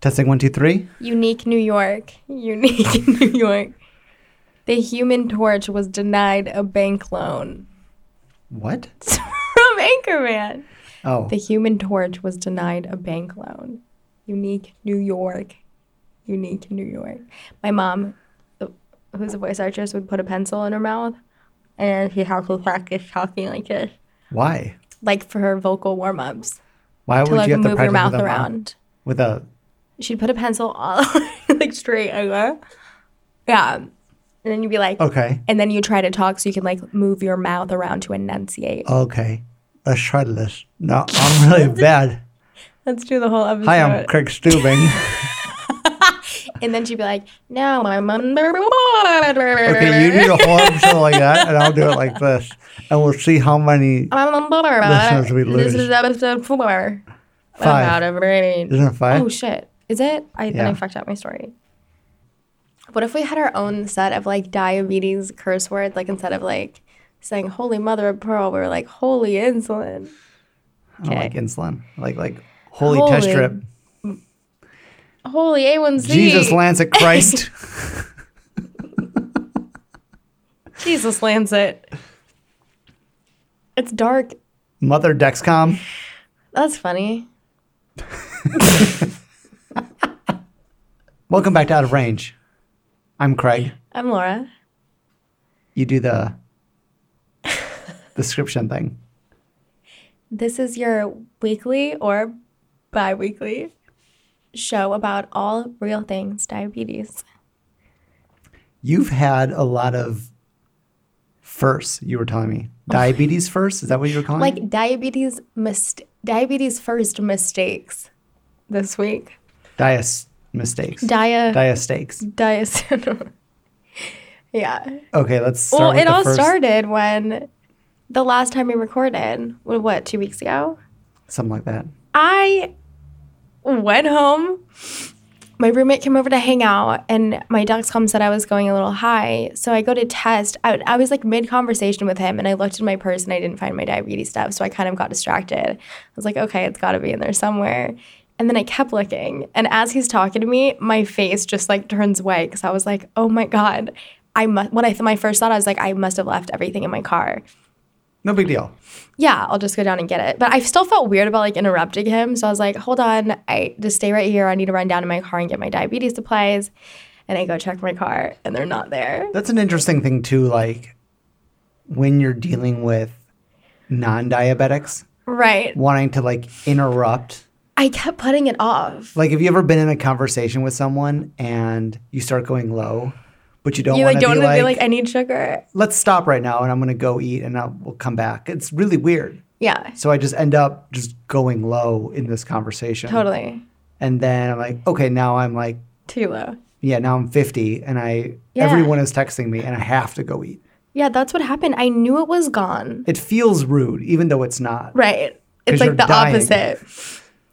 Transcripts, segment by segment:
Testing one, two, three. Unique New York. Unique New York. The Human Torch was denied a bank loan What? from Anchorman. Oh, The Human Torch was denied a bank loan. Unique New York. Unique New York. My mom, who's a voice actress, would put a pencil in her mouth and she had to practice talking like this, why? like for her vocal warm ups Why to would like you have to move your mouth- around. with a? She'd put a pencil all like straight over. Yeah. And then you'd be like, Okay. and then you try to talk so you can like move your mouth around to enunciate. Okay. Let's try this. No, I'm really bad. Let's do the whole episode. Hi, I'm Craig Stubing. And then she'd be like, no, my mom. okay, you do a whole episode like that, and I'll do it like this, and we'll see how many. Listeners we This lose. is episode four. Five. About a brain. Isn't it five? Oh shit! Is it? I then I fucked up my story. What if we had our own set of like diabetes curse words? Like instead of like saying "Holy Mother of Pearl," we were like "Holy insulin." I don't like insulin. I like like holy, test strip. Holy A1C. Jesus Lancet Christ. Jesus Lancet. It's dark. Mother Dexcom. That's funny. Welcome back to Out of Range. I'm Craig. I'm Laura. You do the description thing. This is your weekly or bi weekly show about all real things diabetes. You've had a lot of firsts, you were telling me. Oh. Diabetes first? Is that what you were calling it? Like diabetes mist- diabetes first mistakes this week. Dias mistakes. Dia Dia Diastakes. dias Yeah. Okay, let's start Well, it all first, started when the last time we recorded, what, 2 weeks ago? Something like that. I went home. My roommate came over to hang out, and my Dexcom said I was going a little high. So I go to test. I, I was like mid conversation with him, and I looked in my purse and I didn't find my diabetes stuff. So I kind of got distracted. I was like, okay, it's got to be in there somewhere. And then I kept looking. And as he's talking to me, my face just like turns white because I was like, oh my God. I must, when I, my first thought, I was like, I must have left everything in my car No big deal. yeah, I'll just go down and get it. But I still felt weird about like interrupting him. So I was like, hold on, I just stay right here. I need to run down to my car and get my diabetes supplies. And I go check my car and they're not there. That's an interesting thing too, like when you're dealing with non-diabetics Right. wanting to like interrupt. I kept putting it off. Like have you ever been in a conversation with someone and you start going low, but you don't You want like to don't be like, be like, I need sugar. let's stop right now and I'm going to go eat and I'll, we'll come back. It's really weird. Yeah, So I just end up just going low in this conversation. totally. And then I'm like, okay, now I'm like, Too low. yeah, now I'm 50 and I Yeah. everyone is texting me and I have to go eat. Yeah, that's what happened. I knew it was gone. It feels rude even though it's not. Right. It's like the dying. opposite.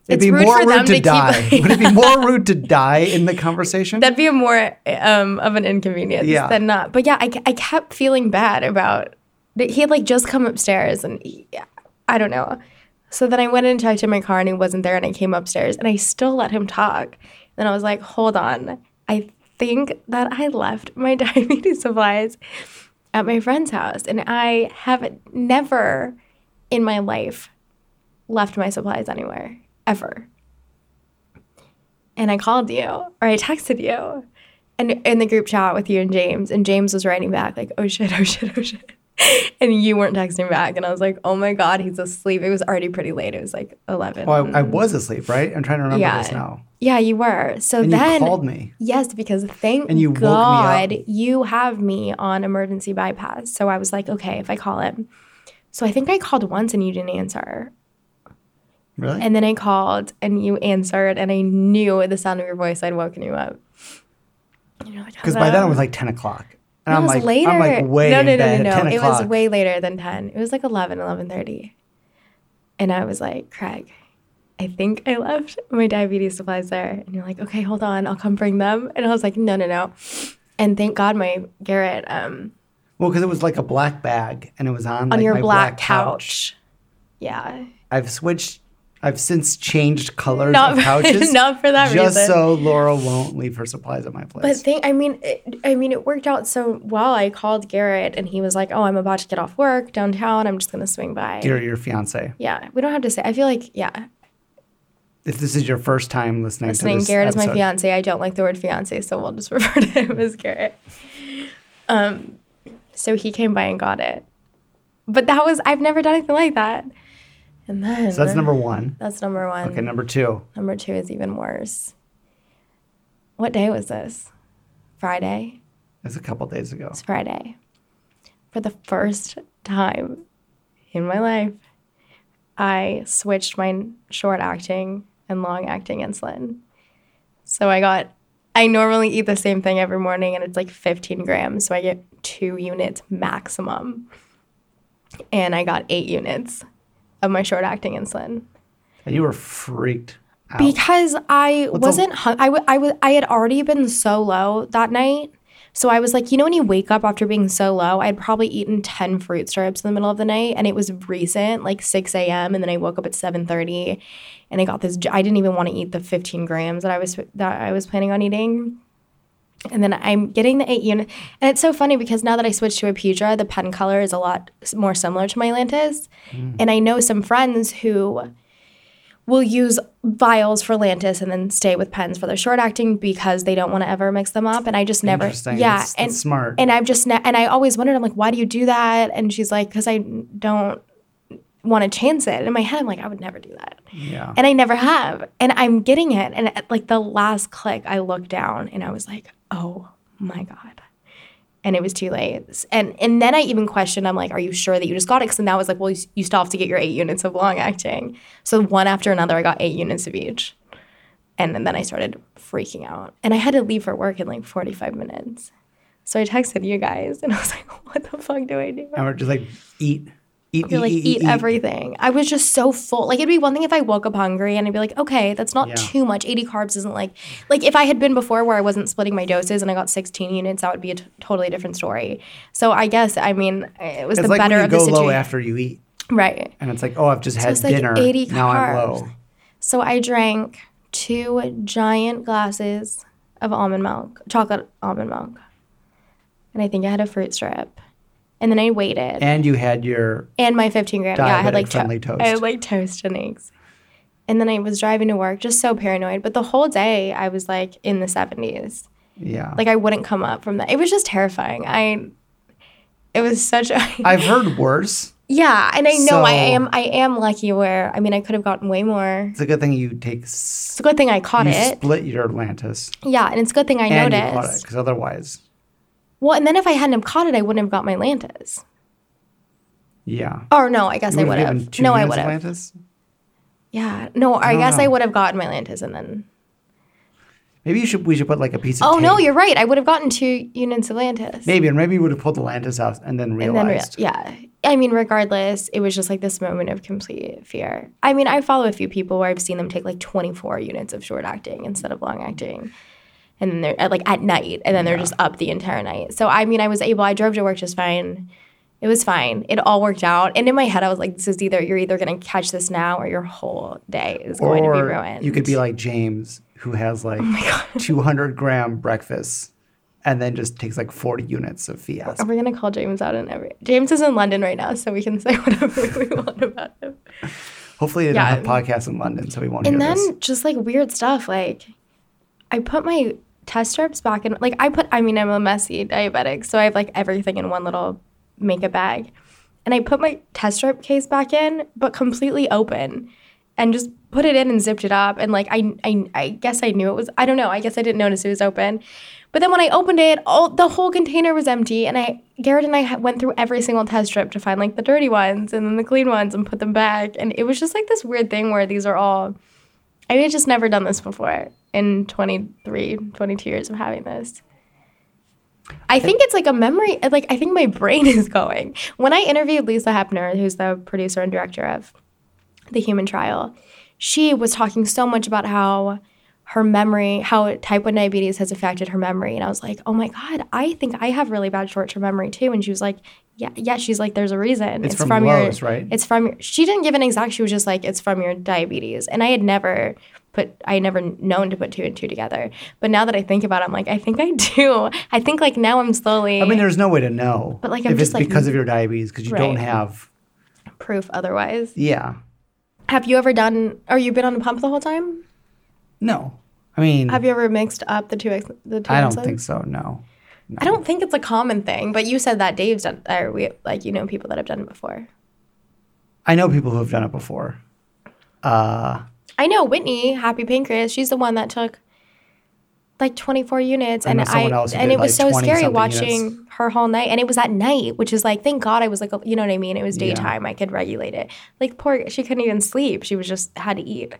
It'd It's be more rude to, to keep- die. Would it be more rude to die in the conversation? That'd be a more um, of an inconvenience Yeah. than not. But yeah, I, I kept feeling bad about that. He had like just come upstairs and he, I don't know. So then I went and checked in my car and he wasn't there and I came upstairs and I still let him talk. Then I was like, hold on. I think that I left my diabetes supplies at my friend's house and I have never in my life left my supplies anywhere ever. And I called you or I texted you and in the group chat with you and James and James was writing back like oh shit oh shit oh shit. And you weren't texting back and I was like oh my god he's asleep. It was already pretty late. It was like 11 well, I, I was asleep, right? I'm trying to remember Yeah. this now. yeah you were. So And then you called me. yes because thank And you god you have me on emergency bypass. So I was like okay if I call him. So I think I called once and you didn't answer Really? And then I called and you answered, and I knew at the sound of your voice I'd woken you up. Because by then it was like 10 o'clock. And No, I'm it was like, later. I'm like way no, no, no, no, no. It was way later than 10. It was like 11, 11.30. And I was like, Craig, I think I left my diabetes supplies there. And you're like, okay, hold on. I'll come bring them. And I was like, no, no, no. And thank God my Garrett um, well, because it was like a black bag and it was on, on like, your my black, couch. couch. Yeah. I've switched I've since changed colors Not of for- pouches. not for that just reason. Just so Laura won't leave her supplies at my place. But thing, I mean, it, I mean, it worked out so well. I called Garrett, and he was like, "Oh, I'm about to get off work downtown. I'm just gonna swing by." You're your fiance. Yeah, we don't have to say. I feel like, yeah, If this is your first time listening, listening. to this Garrett is my episode, fiance. I don't like the word fiance, so we'll just refer to him as Garrett. Um, so he came by and got it, but that was I've never done anything like that. And then So that's number one. that's number one. Okay, number two. Number two is even worse. What day was this? Friday. It's a couple days ago. It's Friday. For the first time in my life, I switched my short acting and long acting insulin. So I got, I normally eat the same thing every morning and it's like 15 grams. So I get two units maximum. And I got eight units of my short acting insulin And you were freaked out. because I What's wasn't hung- I, w- I, w- I had already been so low that night. So I was like, you know, when you wake up after being so low, I'd probably eaten 10 fruit strips in the middle of the night and it was recent, like 6 a.m. And then I woke up at 7.30 and I got this, I didn't even want to eat the 15 grams that I was, that I was planning on eating. And then I'm getting the eight unit. And it's so funny because now that I switched to Apidra, the pen color is a lot more similar to my Lantus. Mm. And I know some friends who will use vials for Lantus and then stay with pens for their short acting because they don't want to ever mix them up. And I just never, yeah. That's- and that's smart. And I've just, ne- and I always wondered, I'm like, why do you do that? And she's like, because I don't want to chance it. In my head, I'm like, I would never do that. yeah. And I never have. And I'm getting it. And at like the last click, I looked down and I was like, oh my God. And it was too late. And and then I even questioned, I'm like, are you sure that you just got it? Because then that was like, well, you, still have to get your eight units of long acting. So one after another, I got eight units of each. And then I started freaking out. And I had to leave for work in like 45 minutes. So I texted you guys and I was like, what the fuck do I do? and we're just like, eat, eat, eat, like, eat, eat, everything. I was just so full. Like, it'd be one thing if I woke up hungry and I'd be like, okay, that's not Yeah. too much. 80 carbs isn't like, like if I had been before where I wasn't splitting my doses and I got 16 units, that would be a t- totally different story. So I guess, I mean, it was It's the like better of the go situation. low after you eat. right. And it's like, oh, I've just had it's like dinner. 80 now I'm carbs. low. So I drank two giant glasses of almond milk, chocolate almond milk. And I think I had a fruit strip. And then I waited. And you had your and my 15 gram. Yeah, I had like to- toast. I had like toast and eggs. And then I was driving to work, just so paranoid. But the whole day, I was like in the 70s. yeah. Like I wouldn't come up from that. It was just terrifying. I. It was such a. I've heard worse. yeah, and I know I am. I am lucky. Where I mean, I could have gotten way more. It's a good thing you take. s- It's a good thing I caught You it. split your Atlantis, Yeah, and it's a good thing I and you caught it noticed. because otherwise, Well, and then if I hadn't have caught it, I wouldn't have got my Lantus. yeah. Or no, I guess I would have. No, I would have. Yeah, no, I, don't guess I would have gotten my Lantus and then. Maybe you should. We should put like a piece of. Oh no, you're right. I would have gotten two units of Lantus. Maybe, and maybe you would have pulled the Atlantis out and then And then, rea- realized. yeah. I mean, regardless, it was just like this moment of complete fear. I mean, I follow a few people where I've seen them take like 24 units of short acting instead of long acting. And then they're at, like at night, and then they're just up the entire night. So, I mean, I was able, I drove to work just fine. It was fine. It all worked out. And in my head, I was like, this is either, you're either going to catch this now or your whole day is going to be ruined. you could be like James, who has like Oh 200 gram breakfasts, and then just takes like 40 units of Fiasp. Are we gonna call James out in every? James is in London right now, so we can say whatever we want about him. Hopefully, they Yeah. don't have podcasts in London, so we won't And hear then this. And then just like weird stuff, like I put my test strips back in. Like I put, I mean, I'm a messy diabetic, so I have like everything in one little makeup bag, and I put my test strip case back in, but completely open, and just put it in and zipped it up. And like I, I, I guess I knew it was. I don't know. I guess I didn't notice it was open. But then when I opened it, all the whole container was empty, and I Garrett and I went through every single test strip to find like the dirty ones and then the clean ones and put them back. And it was just like this weird thing where these are all. I had just never done this before in 23, 22 years of having this. I think it's like a memory. Like I think my brain is going. When I interviewed Lisa Hepner, who's the producer and director of the Human Trial, she was talking so much about how her memory, how type 1 diabetes has affected her memory. And I was like, oh my God, I think I have really bad short term memory too. And she was like, Yeah, yeah. She's like, there's a reason. It's from lows, your, right? It's from your. She didn't give an exact. She was just like, it's from your diabetes, and I had never put. I never known to put two and two together. But now that I think about it, I'm like, I think I do. I think like now I'm slowly. I mean, there's no way to know. But, like, I'm if just, it's like, because of your diabetes, because you don't have. proof otherwise. Yeah. Have you ever done? Or you been on a pump the whole time? No. I mean, Have you ever mixed up the two? ex- The two I don't insulins? think so. No. I don't think it's a common thing, but you said that Dave's done, or we like you know people that have done it before. I know people who have done it before. Uh, I know Whitney, Happy Pancreas. She's the one that took like 24 units, and I and did, it was like, so scary watching units. her whole night, and it was at night, which is like thank God I was like you know what I mean. It was Yeah. daytime, I could regulate it. Like poor, she couldn't even sleep. She was just had to eat.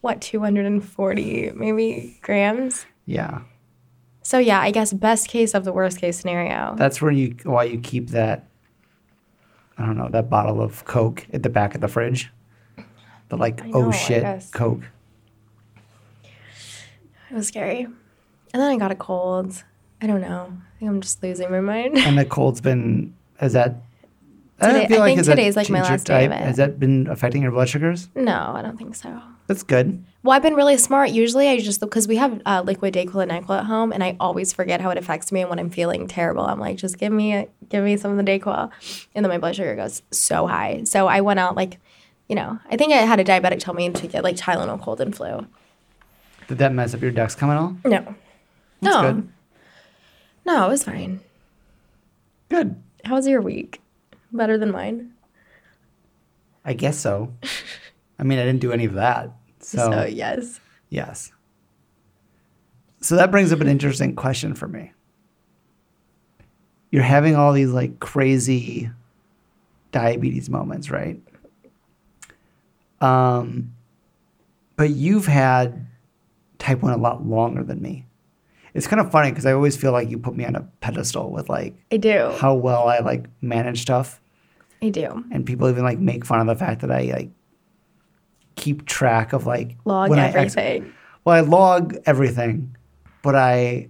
What 240 maybe grams. yeah. So yeah, I guess best case of the worst case scenario. That's where you why you keep that. I don't know that bottle of Coke at the back of the fridge. The like I oh shit. Coke. It was scary. And then I got a cold. I don't know. I think I'm just losing my mind. And the cold's been has that. Today- don't feel I think today's, like, my last day of it. Has that been affecting your blood sugars? no, I don't think so. That's good. Well, I've been really smart. Usually, I just because we have uh, liquid Dayquil and Nyquil at home, and I always forget how it affects me. And when I'm feeling terrible, I'm like, just give me a, give me some of the Dayquil, and then my blood sugar goes so high. So I went out like, you know, I think I had a diabetic tell me to get like Tylenol cold and flu. Did that mess up your Dexcom at all? No, That's no, good. no, it was fine. Good. How was your week? Better than mine. I guess so. I mean, I didn't do any of that. So, so yes. yes. So that brings up an interesting question for me. You're having all these like crazy diabetes moments, right? Um, but you've had type 1 a lot longer than me. It's kind of funny because I always feel like you put me on a pedestal with like I do. how well I like manage stuff. I do. and people even like make fun of the fact that I like keep track of like Log when I ex- everything. well, I log everything, but I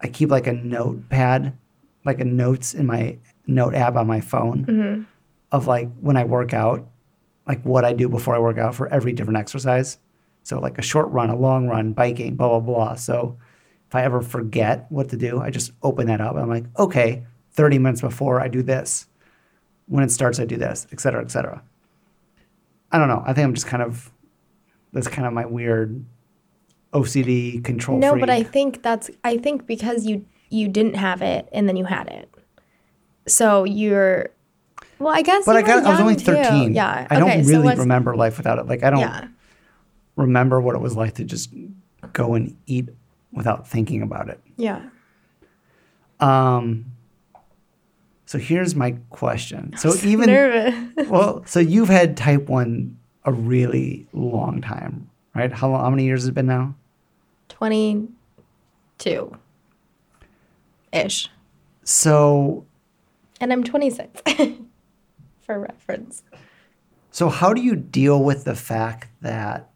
I keep like a notepad, like a notes in my note app on my phone Mm-hmm. of like when I work out, like what I do before I work out for every different exercise. So like a short run, a long run, biking, blah blah blah. So if I ever forget what to do, I just open that up. I'm like, okay, 30 minutes before I do this. When it starts, I do this, et cetera, et cetera. I don't know. I think I'm just kind of that's kind of my weird OCD control No, freak. but I think that's I think because you you didn't have it and then you had it. So you're well, I guess But I got I was only young, too. 13. Yeah. I don't okay, so really what's- remember life without it. Like I don't Yeah. remember what it was like to just go and eat without thinking about it. Yeah. Um so here's my question. So even Nervous. well, so you've had type 1 a really long time, right? How long, how many years has it been now? 22 ish. So And I'm 26 for reference. So how do you deal with the fact that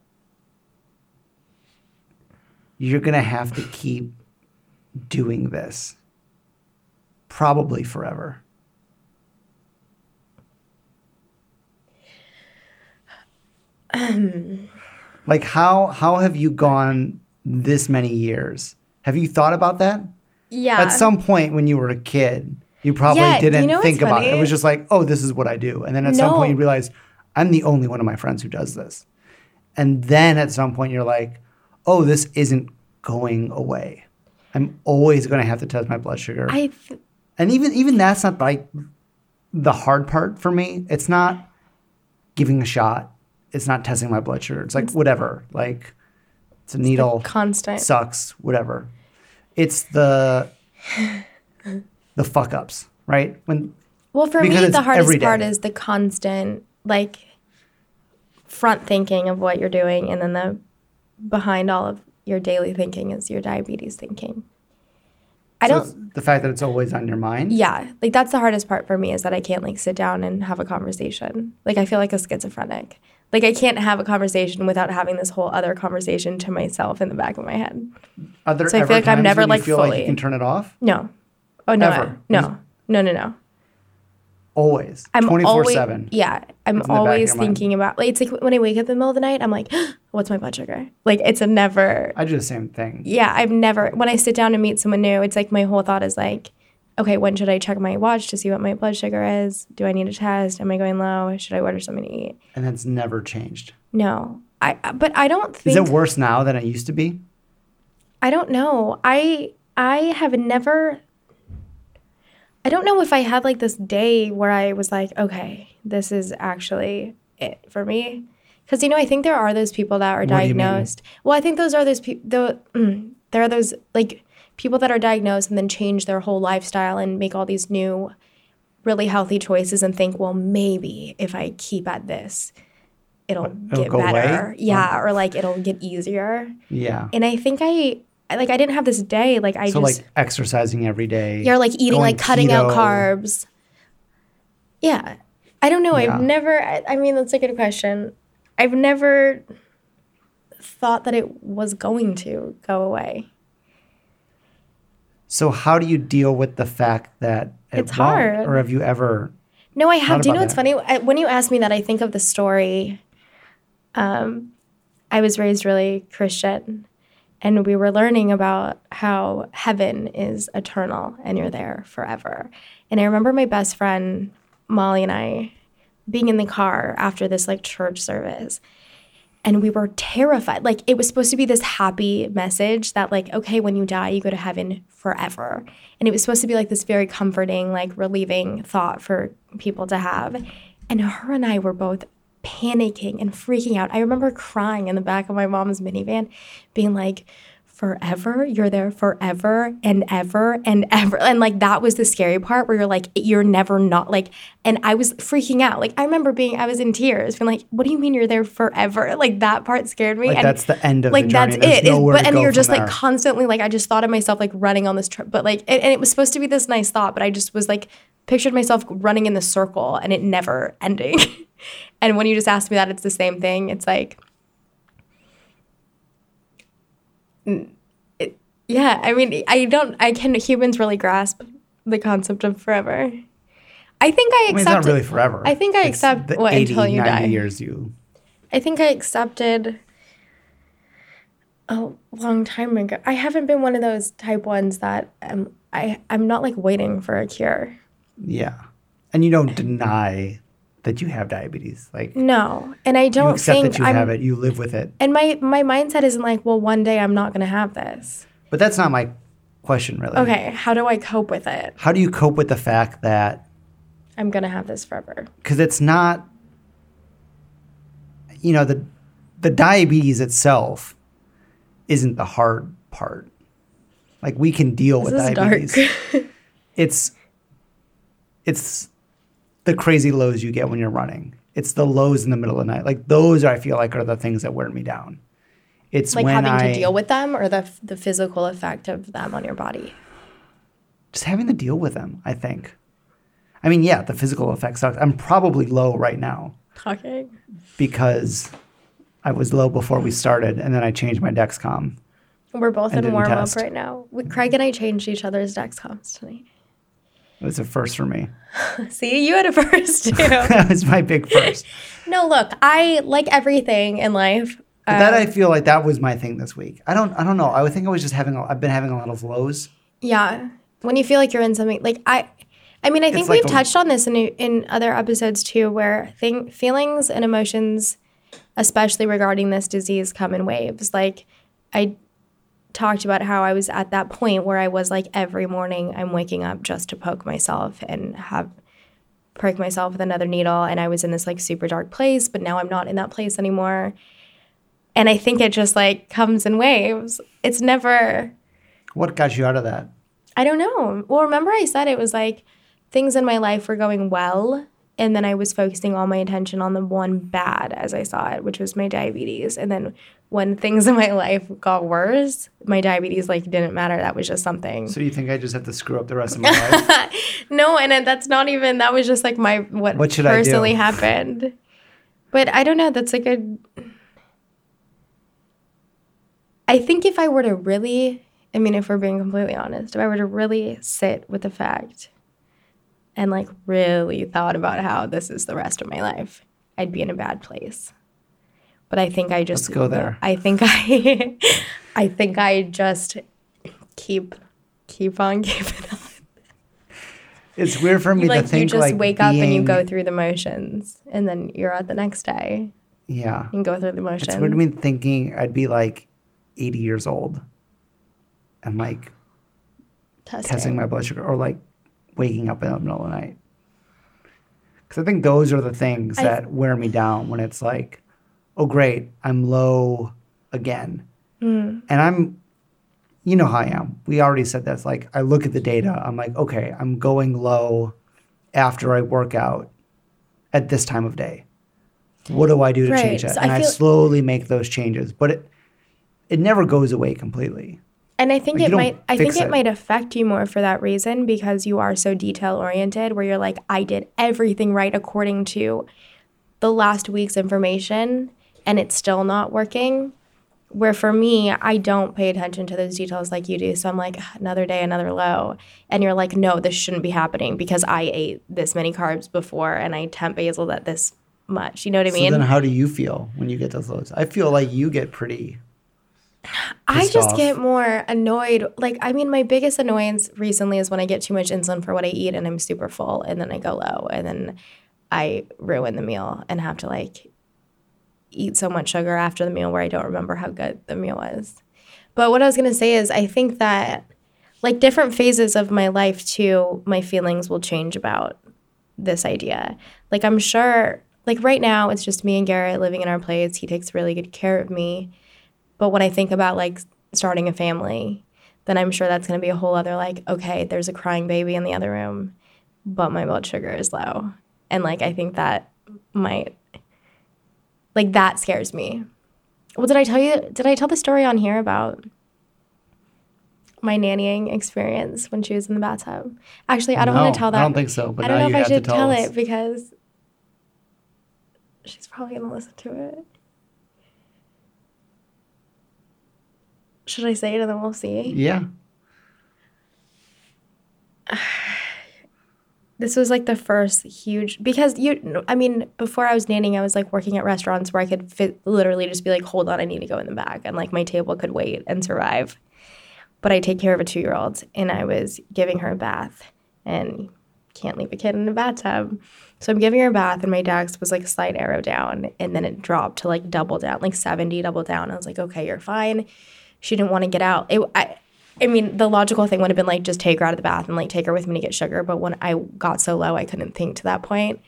you're going to have to keep doing this probably forever? Um. like how how have you gone this many years? Have you thought about that? Yeah. At some point when you were a kid, you probably Yeah, didn't know think about it. It was just like, oh, this is what I do. And then at some point you realize I'm the only one of my friends who does this. And then at some point you're like, oh, this isn't going away. I'm always going to have to test my blood sugar. I th- and even even that's not like the hard part for me. It's not giving a shot. It's not testing my blood sugar. It's like whatever. Like it's a needle constant. sucks, whatever. It's the the fuck ups, right? When Well, for me, the hardest part is the constant, like, front thinking of what you're doing, and then the behind all of your daily thinking is your diabetes thinking. I so don't. the fact that it's always on your mind. Yeah, like that's the hardest part for me is that I can't like sit down and have a conversation. Like I feel like a schizophrenic. Like I can't have a conversation without having this whole other conversation to myself in the back of my head. Are there So I feel like I'm never, when you like, feel like you fully- can turn it off? No. Oh no. Ever? No. No. No. No. Always. I'm 24 always 7. yeah. I'm It's in the back of always thinking about like it's like when I wake up in the middle of the night, I'm like, what's my blood sugar? Like it's a never. I do the same thing. Yeah, I've never when I sit down to meet someone new, it's like my whole thought is like, okay, when should I check my watch to see what my blood sugar is? Do I need a test? Am I going low? Should I order something to eat? And that's never changed. No, I. But I don't Is it worse now than it used to be? I don't know. I I have never I don't know if I had like this day where I was like, okay, this is actually it for me. Cuz you know, I think there are those people that are What do you mean? diagnosed. Well, I think those are those people the mm, there are those like people that are diagnosed and then change their whole lifestyle and make all these new really healthy choices and think, well, maybe if I keep at this, it'll, it'll get go away? better. Yeah, or like it'll get easier Yeah. and I think I I- like I didn't have this day like I So, just like exercising every day. you're like eating like cutting out carbs. Yeah, I don't know. Yeah. I've never. I, I mean, that's a good question. I've never thought that it was going to go away. So, how do you deal with the fact that it It's hard. Or have you ever? No, I have. Do you know what's funny? I, when you ask me that, I think of the story. Um, I was raised really Christian, and we were learning about how heaven is eternal and you're there forever. And I remember my best friend Molly and I being in the car after this like church service, and we were terrified. Like it was supposed to be this happy message that like okay, when you die, you go to heaven forever. And it was supposed to be like this very comforting, like relieving thought for people to have. And her and I were both panicking and freaking out. I remember crying in the back of my mom's minivan, being like, forever. You're there forever and ever and ever. And like that was the scary part where you're like you're never not like and i was freaking out. Like i remember being i was in tears being like what do you mean you're there forever? Like that part scared me Like, and that's the end of like the journey. that's There's it. But and you're just there. like constantly like i just thought of myself like running on this trip but like and, and it was supposed to be this nice thought but i just was like pictured myself running in the circle and it never ending. And when you just asked me that it's the same thing. It's like Mm, it- yeah i mean i don't i can humans really grasp the concept of forever i think i accept. I mean, it's not really forever. I think I It's accept what 80, until you 90 die. years you. I think I accepted a long time ago. I haven't been one of those type ones that um, I I'm not like waiting for a cure. Yeah. And you don't deny that you have diabetes. Like, No, and I don't accept think that you I'm. have it. You live with it. And my my mindset isn't like, well, one day I'm not gonna have this. But that's not my question, really. Okay, how do I cope with it? How do you cope with the fact that I'm gonna have this forever. because it's not you know the the diabetes itself isn't the hard part like we can deal This with diabetes it's it's the crazy lows you get when you're running it's the lows in the middle of the night like those i feel like are the things that wear me down it's like when having I, to deal with them, or the the physical effect of them on your body. just having to deal with them i think i mean yeah the physical effect sucks i'm probably low right now Talking. because I was low before we started, and then I changed my Dexcom. We're both in didn't warm up right now. We, Craig and I changed each other's Dexcoms tonight. It was a first for me. See, you had a first too. that was my big first. no, look, I like everything in life. But that Um, I feel like that was my thing this week. I don't. I don't know. I would think I was just having. A, I've been having a lot of lows. Yeah. When you feel like you're in something like I I mean, I think like we've a- touched on this in in other episodes too where thing feelings and emotions especially regarding this disease come in waves. Like I talked about how I was at that point where I was like every morning I'm waking up just to poke myself and have prick myself with another needle and I was in this like super dark place, but now I'm not in that place anymore. And I think it just like comes in waves. It's never What got you out of that? I don't know. Well, remember I said it was like things in my life were going well, and then I was focusing all my attention on the one bad as I saw it, which was my diabetes. And then when things in my life got worse, my diabetes like didn't matter. That was just something. So you think I just have to screw up the rest of my life? no, and uh, that's not even. That was just like my what, What should I do? personally happened. But I don't know. That's like a. I think if I were to really, I mean, if we're being completely honest, if I were to really sit with the fact and like really thought about how this is the rest of my life, I'd be in a bad place. But I think I just Let's go there. I think I I think I just keep keep on keeping on. It's weird for me You, to like think you just like wake up and you go through the motions and then you're out the next day Yeah. and go through the motions. It's weird to me thinking I'd be like 80 years old and like testing. testing my blood sugar or like waking up in the middle of the night. Because I think those are the things I- that wear me down when it's like, oh, great, I'm low again. Hmm. And I'm, you know how I am. We already said this. like, I look at the data, I'm like, okay, I'm going low after I work out at this time of day. What do I do to Right, change that? so and I, feel- slowly make those changes, but it, it never goes away completely. And I think Like, it might I think it, it. might affect you more for that reason because you are so detail oriented where you're like I did everything right according to the last week's information and it's still not working. Where for me, I don't pay attention to those details like you do. So I'm like, ah, another day, another low. And you're like, no, this shouldn't be happening because I ate this many carbs before and I temp basal at this much. You know what I mean? So then how do you feel when you get those lows? I feel like you get pretty I just off. get more annoyed. Like, I mean, my biggest annoyance recently is when I get too much insulin for what I eat and I'm super full and then I go low and then I ruin the meal and have to like eat so much sugar after the meal where I don't remember how good the meal was. But what I was going to say is, I think that like different phases of my life too, my feelings will change about this idea. Like, I'm sure, like, right now, it's just me and Garrett living in our place. He takes really good care of me. But when I think about like starting a family, then I'm sure that's going to be a whole other like, okay, there's a crying baby in the other room, but my blood sugar is low. And like, I think that might, like, that scares me. Well, did I tell you, did I tell the story on here about my nannying experience when she was in the bathtub? Actually, I don't No, want to tell that. I don't think so, but I don't now know you if I should tell tell it because she's probably going to listen to it. Should I say it and then we'll see? Yeah. This was like the first huge because you I mean before I was nannying I was like working at restaurants where I could fit literally just be like hold on I need to go in the back and like my table could wait and survive. But I take care of a 2-year-old and I was giving her a bath and can't leave a kid in a bathtub. So I'm giving her a bath and my Dex was like a slight arrow down and then it dropped to like double down, like 70 double down. I was like, "Okay, you're fine." She didn't want to get out. It I I mean, the logical thing would have been like just take her out of the bath and like take her with me to get sugar. But when I got so low, I couldn't think to that point.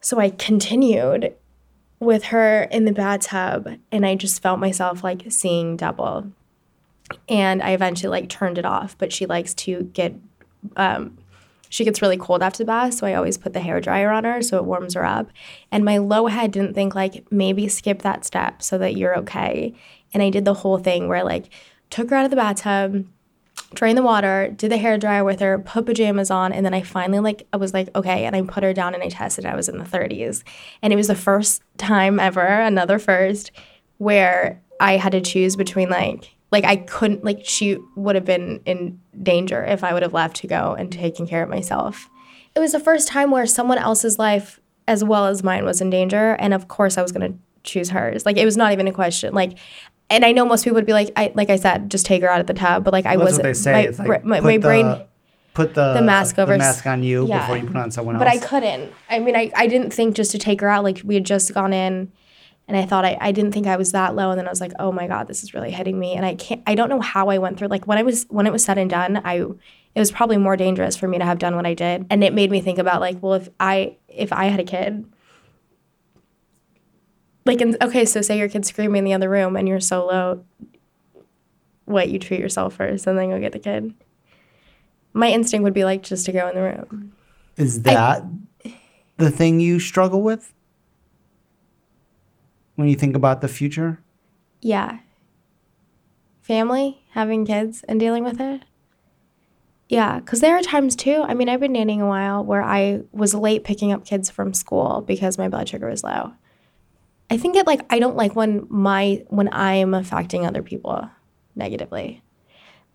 So I continued with her in the bathtub and I just felt myself like seeing double. And I eventually like turned it off, but she likes to get, um, she gets really cold after the bath. So I always put the hair dryer on her so it warms her up. And my low head didn't think like maybe skip that step so that you're okay. And I did the whole thing where like took her out of the bathtub, drained the water, did the hair dryer with her, put pajamas on, and then I finally like I was like, okay, and I put her down and I tested. I was in the 30s. And it was the first time ever, another first, where I had to choose between like like I couldn't like she would have been in danger if I would have left to go and taken care of myself. It was the first time where someone else's life as well as mine was in danger, and of course I was gonna choose hers. Like it was not even a question. Like and I know most people would be like, I like I said, just take her out of the tub. But like I wasn't. what they say. My, it's like my, put my the, brain, put the, the mask over the mask on you yeah. before you put on someone else. but I couldn't. I mean, I, I didn't think just to take her out. Like we had just gone in, and I thought I, I didn't think I was that low. And then I was like, oh my god, this is really hitting me. And I can't. I don't know how I went through. Like when I was when it was said and done, I it was probably more dangerous for me to have done what I did. And it made me think about like, well, if I if I had a kid. Like, in, okay, so say your kid's screaming in the other room and you're so low, what you treat yourself first and then go get the kid. My instinct would be like just to go in the room. Is that the thing you struggle with when you think about the future? Yeah. Family, having kids and dealing with it. Yeah, because there are times too. I mean, I've been nannying a while where I was late picking up kids from school because my blood sugar was low. I think it like I don't like when my when I'm affecting other people negatively.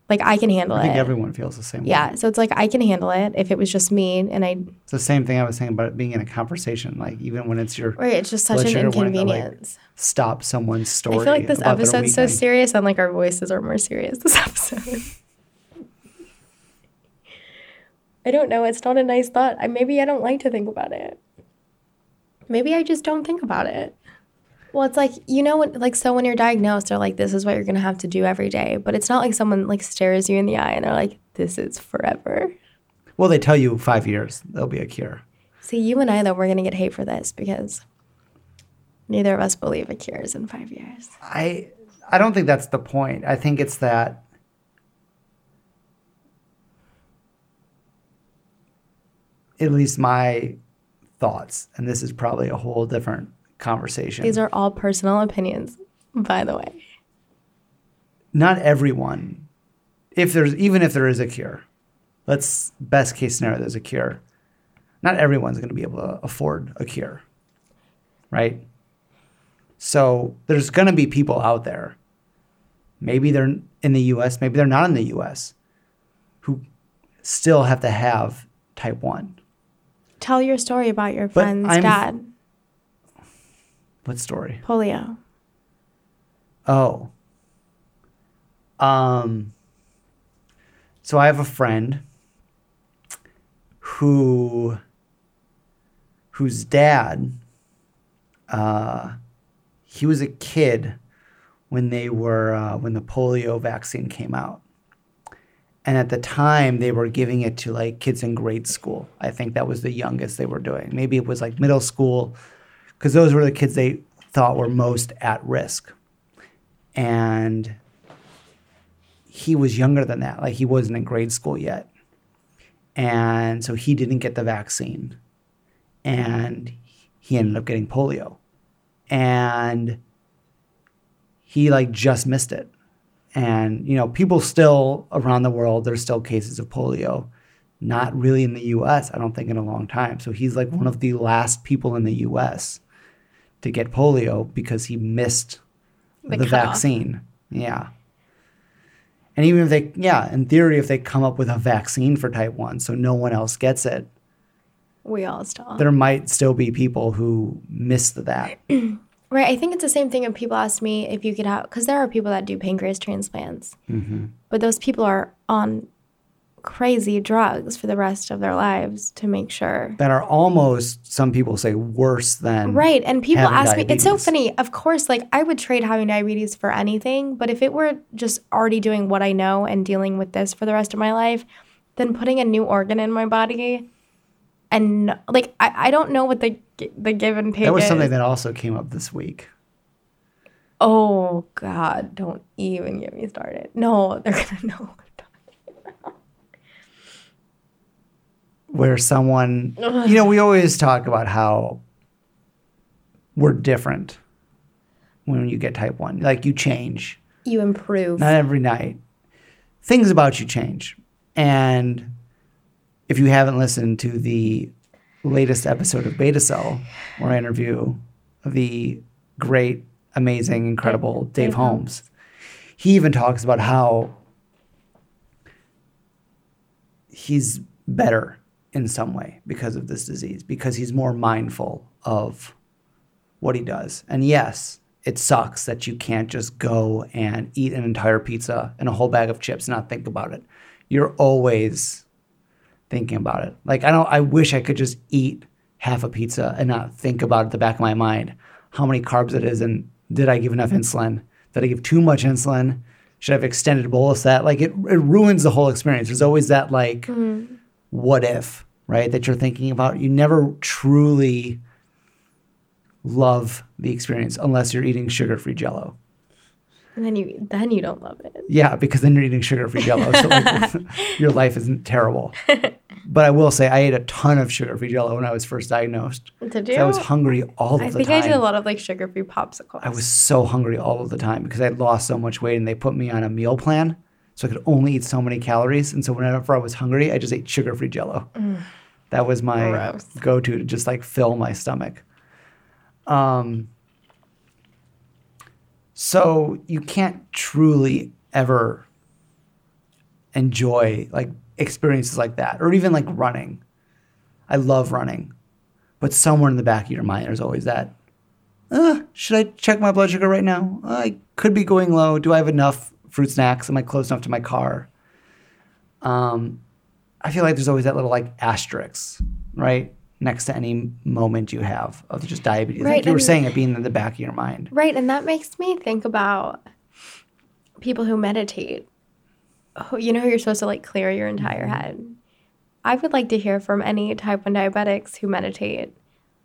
Like I can handle it. I think it. everyone feels the same way. yeah. So it's like I can handle it if it was just me and I It's the same thing I was saying about it being in a conversation. Like even when it's your right, it's just such an wanting to, like, inconvenience. stop someone's story. I feel like this episode's so serious and like our voices are more serious this episode. I don't know. It's not a nice thought. I, maybe I don't like to think about it. Maybe I just don't think about it. Well, it's like, you know, when, like, so when you're diagnosed, they're like, this is what you're going to have to do every day. But it's not like someone like stares you in the eye and they're like, this is forever. Well, they tell you five years there'll be a cure. See, you and I, though, we're going to get hate for this because neither of us believe a cure is in five years. I I don't think that's the point. I think it's that at least my thoughts, and this is probably a whole different conversation. These are all personal opinions, by the way. Not everyone, if there's even if there is a cure, let's best case scenario there's a cure. Not everyone's going to be able to afford a cure, right? So there's going to be people out there. Maybe they're in the U.S. Maybe they're not in the U.S. Who still have to have type one. Tell your story about your But friend's I'm- dad, What story? polio. Oh. Um so I have a friend who whose dad uh he was a kid when they were uh, when the polio vaccine came out. And at the time they were giving it to like kids in grade school. I think that was the youngest they were doing. Maybe it was like middle school cuz those were the kids they thought were most at risk. And he was younger than that. Like he wasn't in grade school yet. And so he didn't get the vaccine. And he ended up getting polio. And he like just missed it. And you know people still around the world there's still cases of polio. Not really in the US I don't think in a long time. So he's like one of the last people in the US to get polio because he missed The the, vaccine. Yeah. And even if they, yeah, in theory, if they come up with a vaccine for type 1 so no one else gets it, We all still. there might still be people who missed that. Right. I think it's the same thing when people ask me if you could have, because there are people that do pancreas transplants, Mm-hmm. but those people are on crazy drugs for the rest of their lives to make sure. That are almost, some people say, worse than. Right. And people ask me, it's so funny. Of course, like I would trade having diabetes for anything, but if it were just already doing what I know and dealing with this for the rest of my life, then putting a new organ in my body and like I, I don't know what the the give and take That was is. something that also came up this week. Oh God, don't even get me started. No, they're gonna know. what I'm talking where someone, you know, we always talk about how we're different when you get type 1. Like you change. You improve. not every night. Things about you change. And if you haven't listened to the latest episode of Beta Cell, where I interview the great, amazing, incredible Dave, Dave Holmes, he even talks about how he's better in some way because of this disease, because he's more mindful of what he does. And yes, it sucks that you can't just go and eat an entire pizza and a whole bag of chips and not think about it. You're always thinking about it. Like I don't I wish I could just eat half a pizza and not think about at the back of my mind how many carbs it is and did I give enough insulin? Did I give too much insulin? Should I have extended bolus that? Like it, it ruins the whole experience. There's always that like mm-hmm. What if, right? That you're thinking about. You never truly love the experience unless you're eating sugar-free jello. and then you then you don't love it. Yeah, because then you're eating sugar-free jello. So like, your life isn't terrible. But I will say I ate a ton of sugar-free jello when I was first diagnosed. Did 'Cause I was hungry all of I the think time. I did a lot of like sugar-free popsicles. I was so hungry all of the time because I'd lost so much weight and they put me on a meal plan. So I could only eat so many calories. And so whenever I was hungry, I just ate sugar free jello. That was my go to to just like fill my stomach. Um, so you can't truly ever enjoy like experiences like that, or even like running. I love running, but somewhere in the back of your mind, there's always that. Uh, should I check my blood sugar right now? I could be going low. Do I have enough fruit snacks? Am I close enough to my car? Um, I feel like there's always that little like asterisk, right? Next to any moment you have of just diabetes. Right, like you were saying, it being in the back of your mind. Right, and that makes me think about people who meditate. Who, you know, you're supposed to like clear your entire head. I would like to hear from any type 1 diabetics who meditate.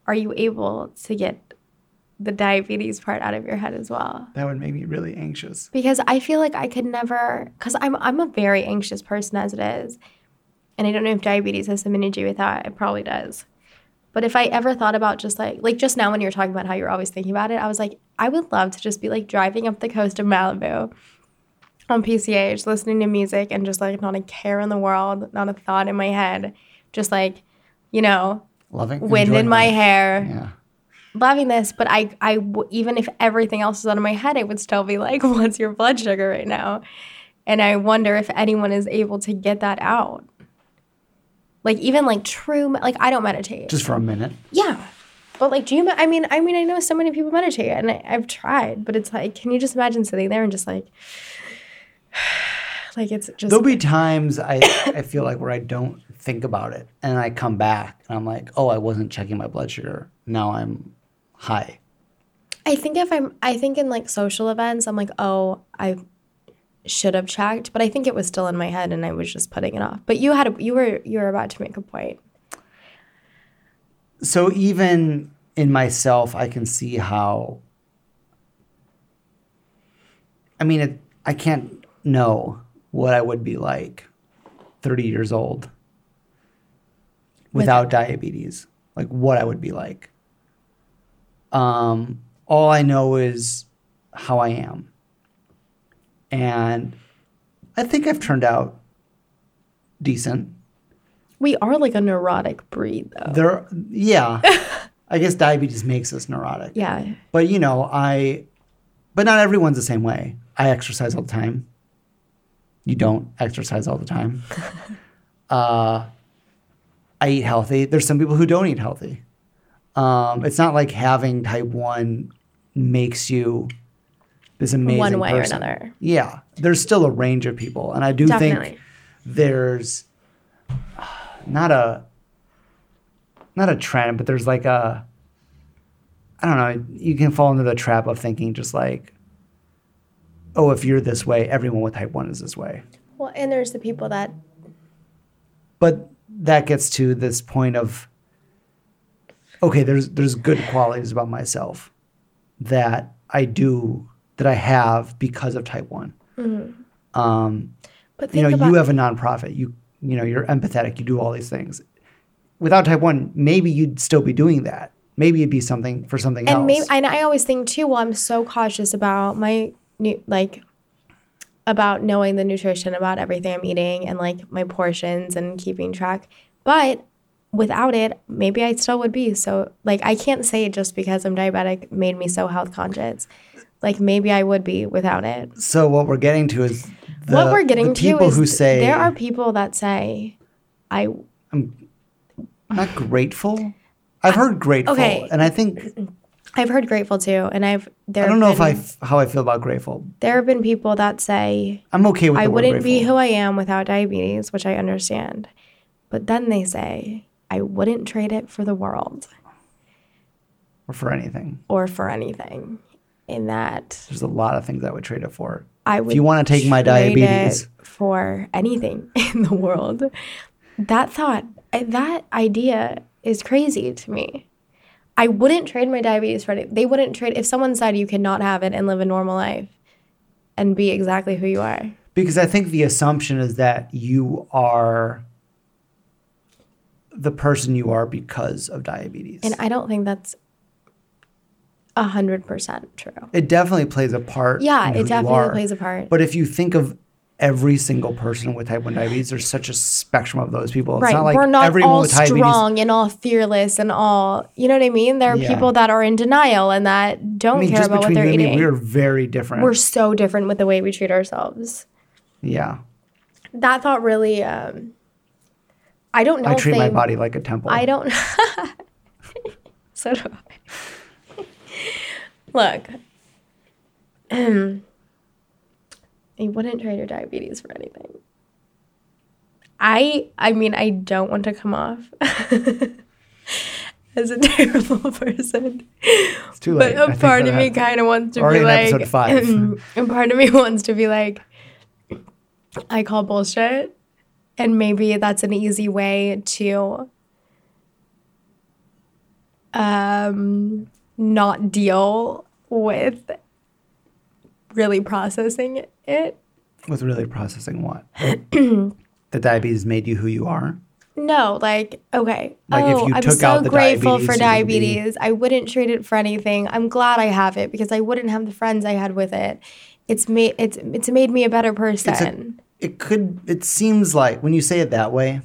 Are you able to get the diabetes part out of your head as well? That would make me really anxious. Because I feel like I could never, because I'm, I'm a very anxious person as it is. And I don't know if diabetes has something to do with that. It probably does. But if I ever thought about just like, like just now when you were talking about how you're always thinking about it, I was like, I would love to just be like driving up the coast of Malibu on PCH, listening to music and just like not a care in the world, not a thought in my head, just like, you know, Loving wind in my life. hair, Yeah. Loving this. But I, I, w- even if everything else is out of my head, it would still be like, what's your blood sugar right now? And I wonder if anyone is able to get that out. Like even like true, like I don't meditate. Just for a minute. Yeah. But like, do you? I mean, I mean, I know so many people meditate, and I, I've tried, but it's like, can you just imagine sitting there and just like, like it's just There'll be times I, I feel like where I don't think about it and I come back and I'm like, oh, I wasn't checking my blood sugar. Now I'm high. I think if I'm, I think in like social events, I'm like, oh, I should have checked, but I think it was still in my head, and I was just putting it off. But you had, a, you were, you were about to make a point. So even in myself, I can see how. I mean, it, I can't know what I would be like 30 years old without diabetes, like what I would be like. Um, all I know is how I am. And I think I've turned out decent. We are like a neurotic breed, though. There, yeah. I guess diabetes makes us neurotic. yeah. But you know, I, but not everyone's the same way. I exercise all the time. You don't exercise all the time. uh, I eat healthy. There's some people who don't eat healthy. Um, it's not like having type one makes you this amazing One way or another. Yeah, there's still a range of people, and I do Definitely. think there's not a not a trend, but there's like a I don't know. You can fall into the trap of thinking just like, oh, if you're this way, everyone with type one is this way. Well, and there's the people that But that gets to this point of okay, there's there's good qualities about myself that I do that I have because of type one. Um, But you know, about you have a nonprofit. You you know, you're empathetic. You do all these things. Without type one, maybe you'd still be doing that. Maybe it'd be something for something and else. maybe and I always think too. Well, I'm so cautious about my new like about knowing the nutrition about everything I'm eating and like my portions and keeping track. But without it, maybe I still would be. So like I can't say just because I'm diabetic made me so health conscious. Like maybe I would be without it. so what we're getting to is the, what we're getting to people is who say there are people that say I I'm not grateful. I've heard grateful, Okay. and I think I've heard grateful too, and I've there. I don't know if I been- how I feel about grateful. There have been people that say I'm okay with. I wouldn't be who I am without diabetes, which I understand. But then they say I wouldn't trade it for the world or for anything. or for anything. In that There's a lot of things I would trade it for. I would if you wanna take my diabetes. for anything in the world. That thought, eh, that idea is crazy to me. I wouldn't trade my diabetes for it. They wouldn't trade if someone said you cannot have it and live a normal life and be exactly who you are. Because I think the assumption is that you are the person you are because of diabetes. And I don't think that's a hundred percent true. it definitely plays a part. Yeah, it definitely plays a part. But if you think of every single person with type 1 diabetes, there's such a spectrum of those people. It's right. not like We're not everyone all with diabetes. strong and all fearless and all you know what I mean? There are Yeah. people that are in denial and that don't I mean, care about what they're eating. we're very different. We're so different with the way we treat ourselves. yeah. that thought really. Um, I don't know. I treat my body like a temple. I don't. so do I. Look, um, I wouldn't trade your diabetes for anything. I, I mean, I don't want to come off as a terrible person, It's too late. but a part of me kind of wants to Already be like, episode five. and part of me wants to be like, I call bullshit, and maybe that's an easy way to um not deal with really processing it. with really processing what the diabetes made you who you are. No, like okay. Like, if oh, you I'm took so out the grateful for diabetes, be- I wouldn't trade it for anything. I'm glad I have it because I wouldn't have the friends I had with it. It's made it's it's made me a better person. It could. It seems like when you say it that way,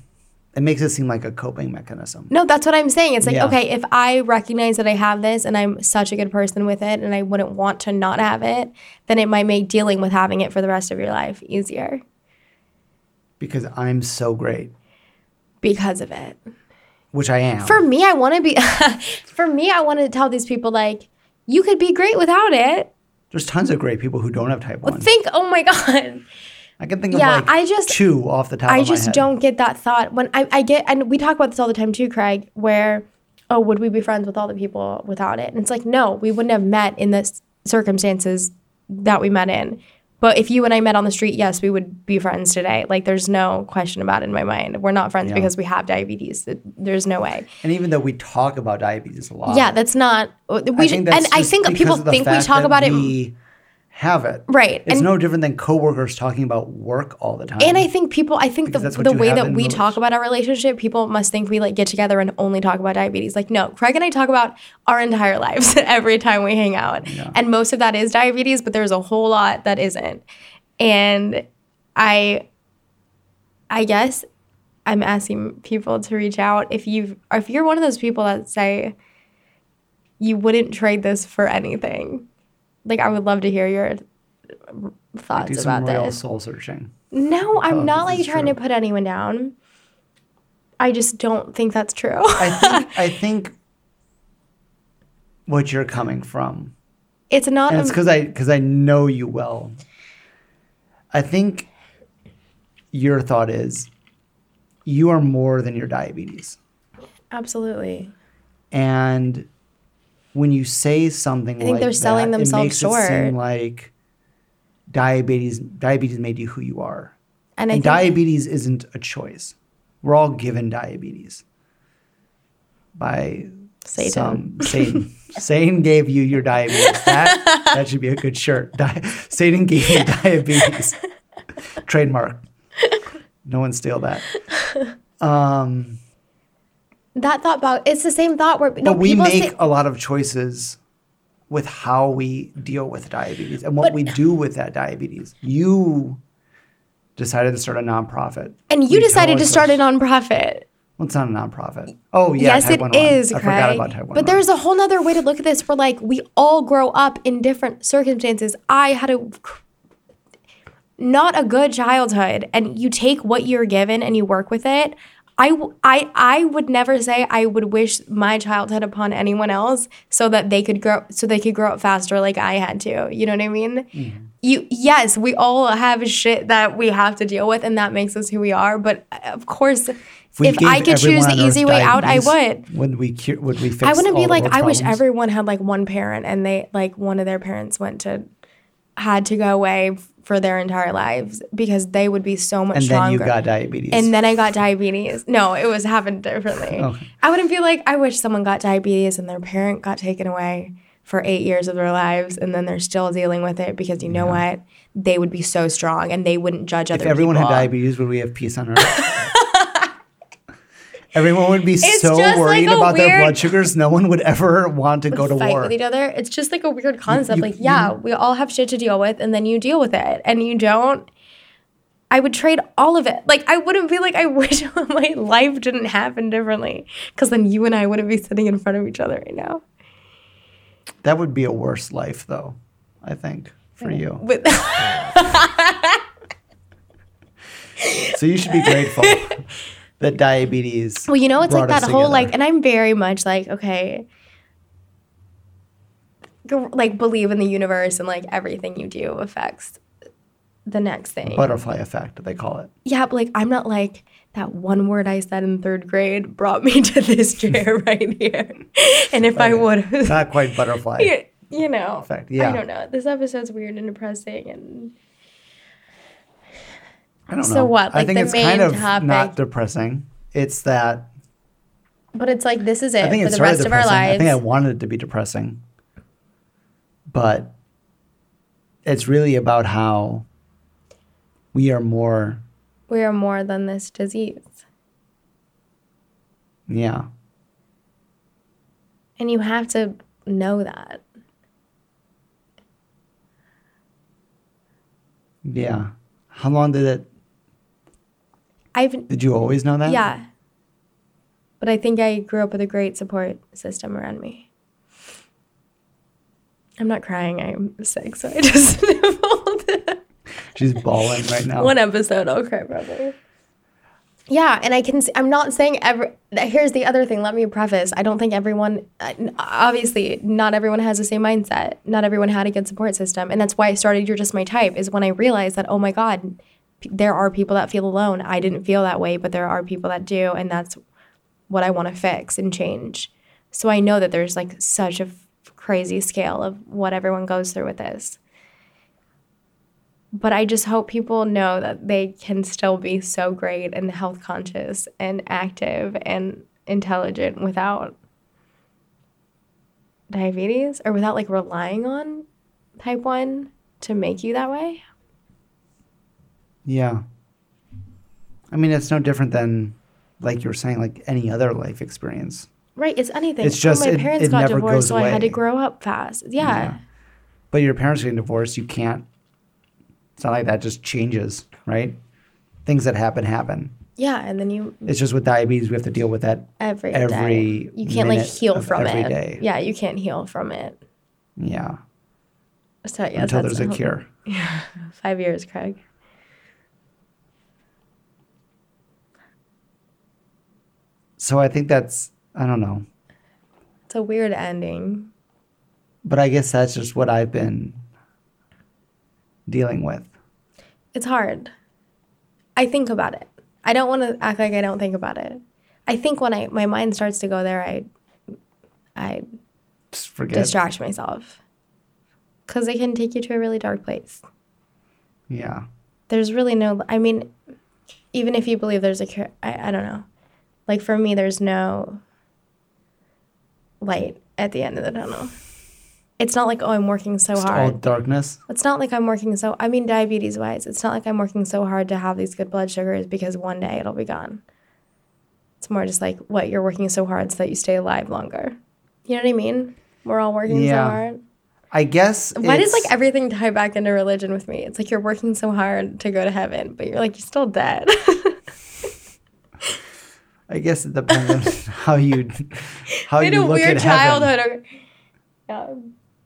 it makes it seem like a coping mechanism. No, that's what I'm saying. It's like, Yeah. okay, if I recognize that I have this and I'm such a good person with it and I wouldn't want to not have it, then it might make dealing with having it for the rest of your life easier Because I'm so great, because of it. which I am. For me, I want to be, for me, I want to tell these people, like, you could be great without it. There's tons of great people who don't have type one. Think, oh my God. I can think Yeah, of like I just- two off the top. I of my just don't get that thought when I, I get, and we talk about this all the time too, Craig, where, oh, would we be friends with all the people without it? And it's like, no, we wouldn't have met in the circumstances that we met in. But if you and I met on the street, yes, we would be friends today. Like, there's no question about it in my mind. We're not friends Yeah. because we have diabetes. There's no way. And even though we talk about diabetes a lot, Yeah, that's not. We I think that's and I think people think we talk about it we have it. right. It's and no different than coworkers talking about work all the time. And I think people, I think the, Because what the way that we the talk about our relationship, people must think we like get together and only talk about diabetes. Like, no, Craig and I talk about our entire lives every time we hang out. And most of that is diabetes, but there's a whole lot that isn't. And I, I guess I'm asking people to reach out if you if you're one of those people that say you wouldn't trade this for anything. Like I would love to hear your thoughts do about some real this. soul searching. No, I'm Oh, not like trying true. to put anyone down. I just don't think that's true. I think I think what you're coming from, it's not. and it's because I because I know you well. I think your thought is you are more than your diabetes, absolutely. and when you say something, I think like they're selling that, themselves it makes short. It seem like diabetes diabetes made you who you are. And And diabetes isn't a choice. We're all given diabetes by Satan. some Satan. Satan gave you your diabetes. That that should be a good shirt. Di- Satan gave you diabetes. Trademark. No one steal that. Um, that thought about it's the same thought where no but we make say, a lot of choices with how we deal with diabetes and what But- we do with that diabetes. You decided to start a nonprofit. and you decided to start a nonprofit. Well, it's not a nonprofit. Oh, yeah. yes, it 1 one. is, I Craig. forgot about type But there's a whole nother way to look at this where like we all grow up in different circumstances. I had a not a good childhood and you take what you're given and you work with it. I, I, I would never say I would wish my childhood upon anyone else so that they could grow so they could grow up faster like I had to. You know what I mean? Mm-hmm. You yes, we all have shit that we have to deal with and that makes us who we are. But uh, of course, if, gave I could choose the easy way out, I would. Would we cure, would we fix I wouldn't be like, I wish everyone had like one parent and they like one of their parents went to had to go away for their entire lives because they would be so much And then stronger. you got diabetes. and then I got diabetes. No, it was happened differently. Okay. I wouldn't be like, I wish someone got diabetes and their parent got taken away for eight years of their lives and then they're still dealing with it because you know what? They would be so strong and they wouldn't judge other people. if everyone had diabetes, would we have peace on earth? everyone would be It's so worried like about their blood sugars, no one would ever want to go to fight war. with each other. It's just like a weird concept. you- like, yeah, we all have shit to deal with, and then you deal with it, and you don't. I would trade all of it. Like, I wouldn't be like, I wish my life didn't happen differently, because then you and I wouldn't be sitting in front of each other right now. That would be a worse life, though, I think, for you. With So you should be grateful that diabetes. Well, you know, it's like that whole together. like, and I'm very much like, okay, like believe in the universe and like everything you do affects the next thing. butterfly effect, they call it. yeah, but like I'm not like that one word I said in third grade brought me to this chair right here. And if I would have, Not quite butterfly. you, you know, Effect, yeah. I don't know. This episode's weird and depressing, and I don't know. So what, I think the it's kind main of not depressing. It's that but it's like this is it I think for it's the rest of our depressing. I think I wanted it to be depressing, but it's really about how we are more. we are more than this disease, Yeah, and you have to know that. yeah. How long did it? I've Did you always know that? Yeah. But I think I grew up with a great support system around me. I'm not crying. I'm sick, so I just sniffled. She's bawling right now. One episode, I'll cry probably. Yeah, and I can. See, I'm not saying every. Here's the other thing. Let me preface. I don't think everyone. uh, Obviously, not everyone has the same mindset. Not everyone had a good support system, and that's why I started. You're just my type. Is when I realized that. Oh my God, there are people that feel alone. I didn't feel that way, but there are people that do, and that's what I want to fix and change. So I know that there's like such a f- crazy scale of what everyone goes through with this but I just hope people know that they can still be so great and health conscious and active and intelligent without diabetes or without like relying on type 1 to make you that way. Yeah. I mean, it's no different than, like you were saying, like any other life experience. Right, it's anything. It's just- oh, my it- parents it got never divorced, so I had to grow up fast. Yeah. But your parents getting divorced, you can't. It's not like that just changes, right? Things that happen happen. Yeah, and then you It's just with diabetes, we have to deal with that. every Every day. You can't like heal from it. day. Yeah, you can't heal from it. Yeah. So yeah, until there's a whole- cure. Five years, Craig. So I think that's, I don't know. It's a weird ending. But I guess that's just what I've been dealing with. It's hard. I think about it. I don't want to act like I don't think about it. I think when I my mind starts to go there, I I Just forget. distract myself because it can take you to a really dark place. Yeah. There's really no. I mean, even if you believe there's a cure, I, I don't know. Like for me, there's no light at the end of the tunnel. It's not like oh, I'm working so Just all hard. darkness. It's not like I'm working so. I mean, diabetes wise, it's not like I'm working so hard to have these good blood sugars because one day it'll be gone. It's more just like what you're working so hard so that you stay alive longer. You know what I mean? We're all working Yeah. so hard. I guess. Why does like everything tie back into religion with me? It's like you're working so hard to go to heaven, but you're like you're still dead. I guess it depends on how you how you look weird at heaven. childhood. or- Yeah,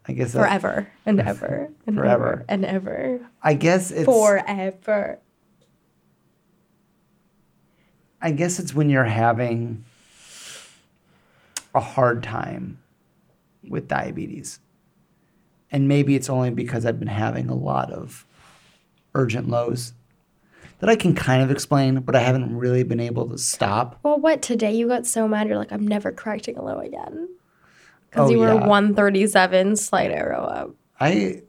I guess forever and ever and Forever. ever and ever. I guess it's Forever. I guess it's when you're having a hard time with diabetes. And maybe it's only because I've been having a lot of urgent lows that I can kind of explain, but I haven't really been able to stop. Well, what today you got so mad? You're like, I'm never correcting a low again. Because Oh, you were yeah. 137, slight arrow up. I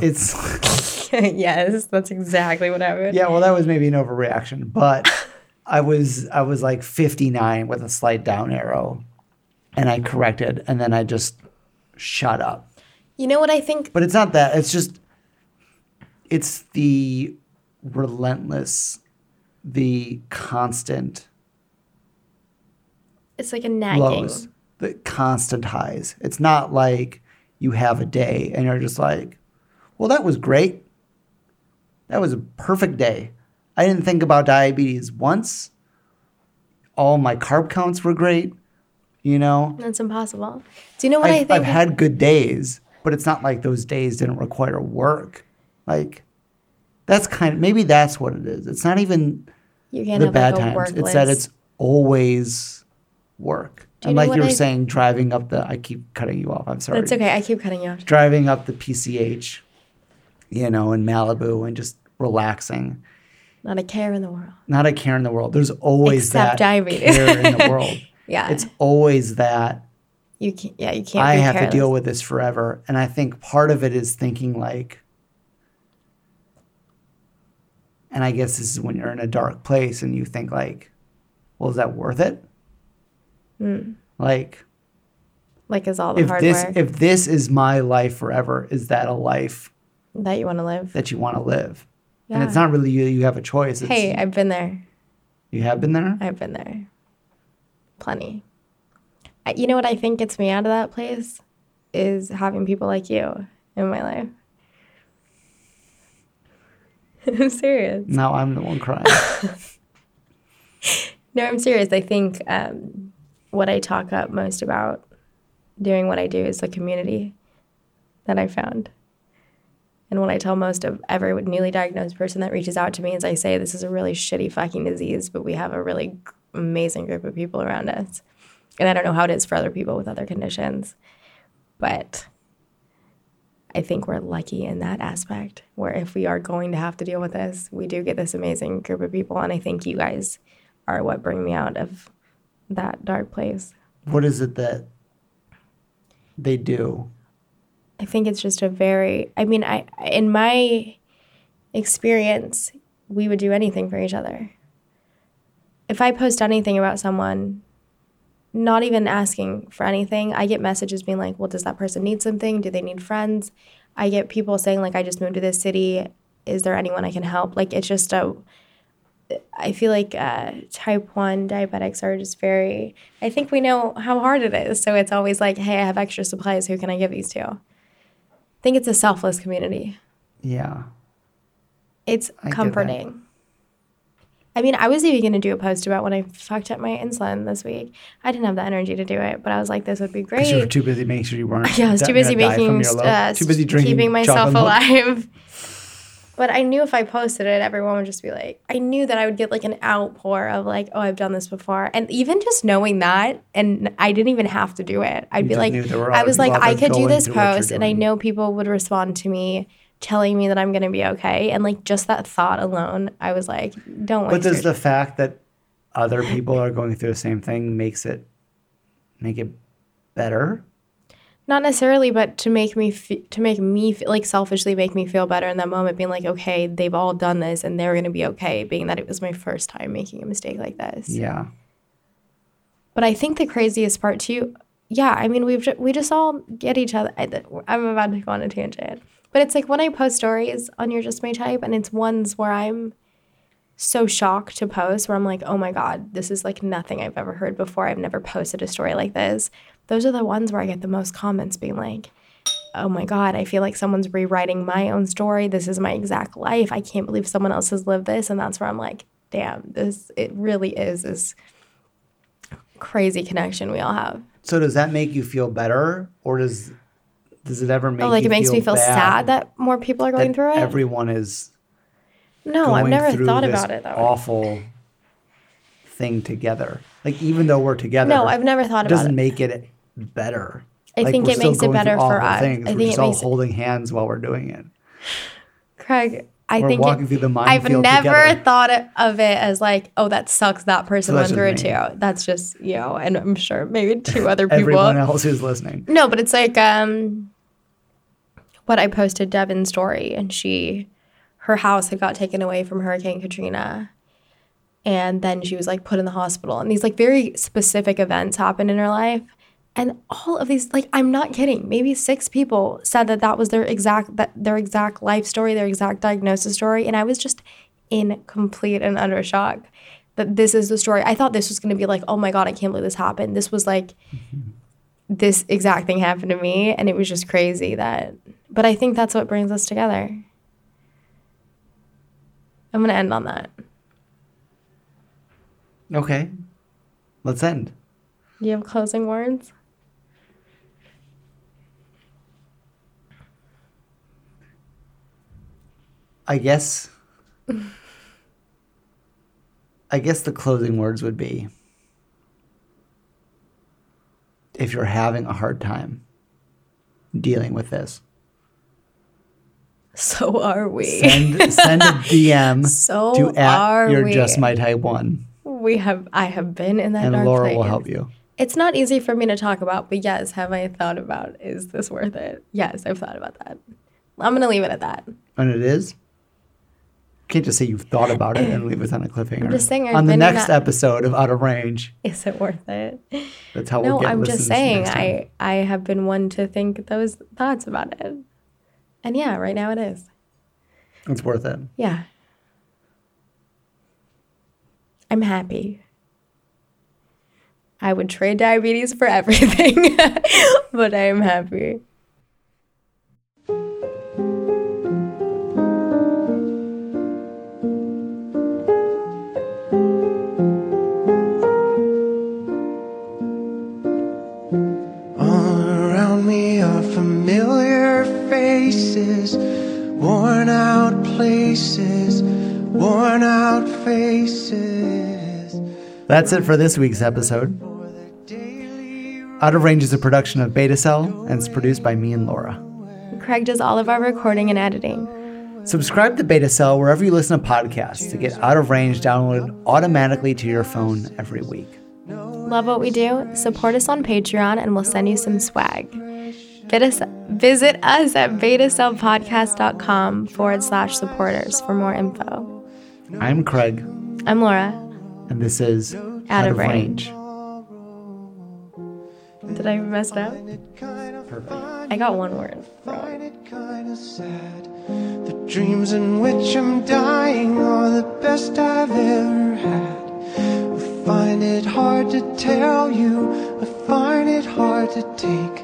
it's yes, that's exactly what happened. yeah, well that was maybe an overreaction, but I was I was like 59 with a slight down arrow and I corrected and then I just shut up. You know what I think? But it's not that. It's just it's the relentless, the constant It's like a nagging. lows, the constant highs. It's not like you have a day and you're just like, well, that was great. That was a perfect day. I didn't think about diabetes once. All my carb counts were great. You know, That's impossible. Do you know what I I've, think? I've had good days, but it's not like those days didn't require work. Like, That's kind of maybe that's what it is. It's not even the bad like times. It's that it's always work. You and like you were I- saying, driving up the I keep cutting you off. I'm sorry. That's okay. I keep cutting you off. Driving up the PCH, you know, in Malibu and just relaxing. Not a care in the world. Not a care in the world. There's always Except that diabetes. care in the world. Yeah. It's always that you can't. Yeah, you can't. I have to deal with this forever. And I think part of it is thinking like, and I guess this is when you're in a dark place and you think like, well, is that worth it? Hmm. Like, Like, is all the if hard this work if this is my life forever, is that a life that you want to live? that you want to live? And it's not really you. You have a choice. It's, Hey, I've been there. you have been there. I've been there. Plenty. I, you know what I think gets me out of that place is having people like you in my life. I'm serious. Now I'm the one crying. No, I'm serious. I think um, what I talk up most about doing what I do is the community that I found. And what I tell most of every newly diagnosed person that reaches out to me is I say, this is a really shitty fucking disease, but we have a really amazing group of people around us. And I don't know how it is for other people with other conditions, but I think we're lucky in that aspect where if we are going to have to deal with this, we do get this amazing group of people. And I think you guys are what bring me out of that dark place. what is it that they do? I think it's just a very I mean I in my experience we would do anything for each other. If I post anything about someone not even asking for anything, I get messages being like, "Well, does that person need something? Do they need friends?" I get people saying like, "I just moved to this city. Is there anyone I can help?" Like it's just a I feel like uh, type 1 diabetics are just very, I think we know how hard it is. So it's always like, hey, I have extra supplies. Who can I give these to? I think it's a selfless community. Yeah. It's I comforting. I mean, I was even going to do a post about when I fucked up my insulin this week. I didn't have the energy to do it, but I was like, this would be great. you were too busy making sure you weren't. Yeah, I was too busy gonna die from making, uh, too busy drinking keeping myself alive. But I knew if I posted it, everyone would just be like, I knew that I would get like an outpour of like, oh, I've done this before. And even just knowing that, and I didn't even have to do it. I'd You be like, knew there were I was like, I could do this through what you're post, and I know people would respond to me telling me that I'm going to be okay. And like just that thought alone, I was like, don't But does the fact that other people are going through the same thing makes it make it better? Not necessarily, but to make me fe- to make me feel, like selfishly make me feel better in that moment, being like, okay, they've all done this and they're gonna be okay, being that it was my first time making a mistake like this. Yeah. But I think the craziest part too, yeah, I mean we've ju- we just all get each other. I, I'm about to go on a tangent, but it's like when I post stories on your Just My Type, and it's ones where I'm so shocked to post, where I'm like, oh my god, this is like nothing I've ever heard before. I've never posted a story like this. Those are the ones where I get the most comments being like, oh my god, I feel like someone's rewriting my own story. This is my exact life. I can't believe someone else has lived this, and that's where I'm like, damn, this it really is this crazy connection we all have. So does that make you feel better, or does does it ever make Oh, like it makes me feel sad that more people are going through it. Everyone is no, I've never thought about it that way. awful thing together. Like even though we're together, No, I've never thought about it doesn't it. make it better. I Like, think it makes it better for us. Things. I we're think just it all makes it- holding hands while we're doing it. Craig, I We're think walking it, through the I've never together. thought of it as like, oh, that sucks. That person So went through it too. That's just you know, and I'm sure maybe two other people. Everyone else who's listening. No, but it's like um what I posted Devin's story and she her house had got taken away from Hurricane Katrina. And then she was like put in the hospital. And these like very specific events happened in her life. And all of these like I'm not kidding. Maybe six people said that that was their exact that their exact life story, their exact diagnosis story, and I was just in complete and utter shock that this is the story. I thought this was going to be like, "Oh my god, I can't believe this happened." This was like this exact thing happened to me and it was just crazy that but i think that's what brings us together. I'm going to end on that. Okay, let's end. do you have closing words? I guess I guess the closing words would be if you're having a hard time dealing with this, So are we. send send a DM So to at are your we. just my type one, we have I have been in that and Laura will help you. It's not easy for me to talk about, but yes, have I thought about is this worth it? Yes, I've thought about that. I'm gonna leave it at that. And it is. Can't just say you've thought about it and leave it on a cliffhanger. just saying I've on the next that- episode of Out of Range, Is it worth it? that's how we'll No, I'm just saying. I I have been one to think those thoughts about it. And yeah, right now it is. It's worth it. Yeah. I'm happy. I would trade diabetes for everything, but I am happy. Places, worn out faces. That's it for this week's episode. Out of Range is a production of Beta Cell and it's produced by me and Laura. Craig does all of our recording and editing. Subscribe to Beta Cell wherever you listen to podcasts to get Out of Range downloaded automatically to your phone every week. Love what we do? Support us on Patreon and we'll send you some swag. Visit us, visit us at betacellpodcast.com forward slash supporters for more info. I'm Craig, I'm Laura. and this is Out of Range. Did I mess it up? Perfect. I got one word. Find it kinda sad. The dreams in which I'm dying are the best I've ever had. I find it hard to tell you, I find it hard to take.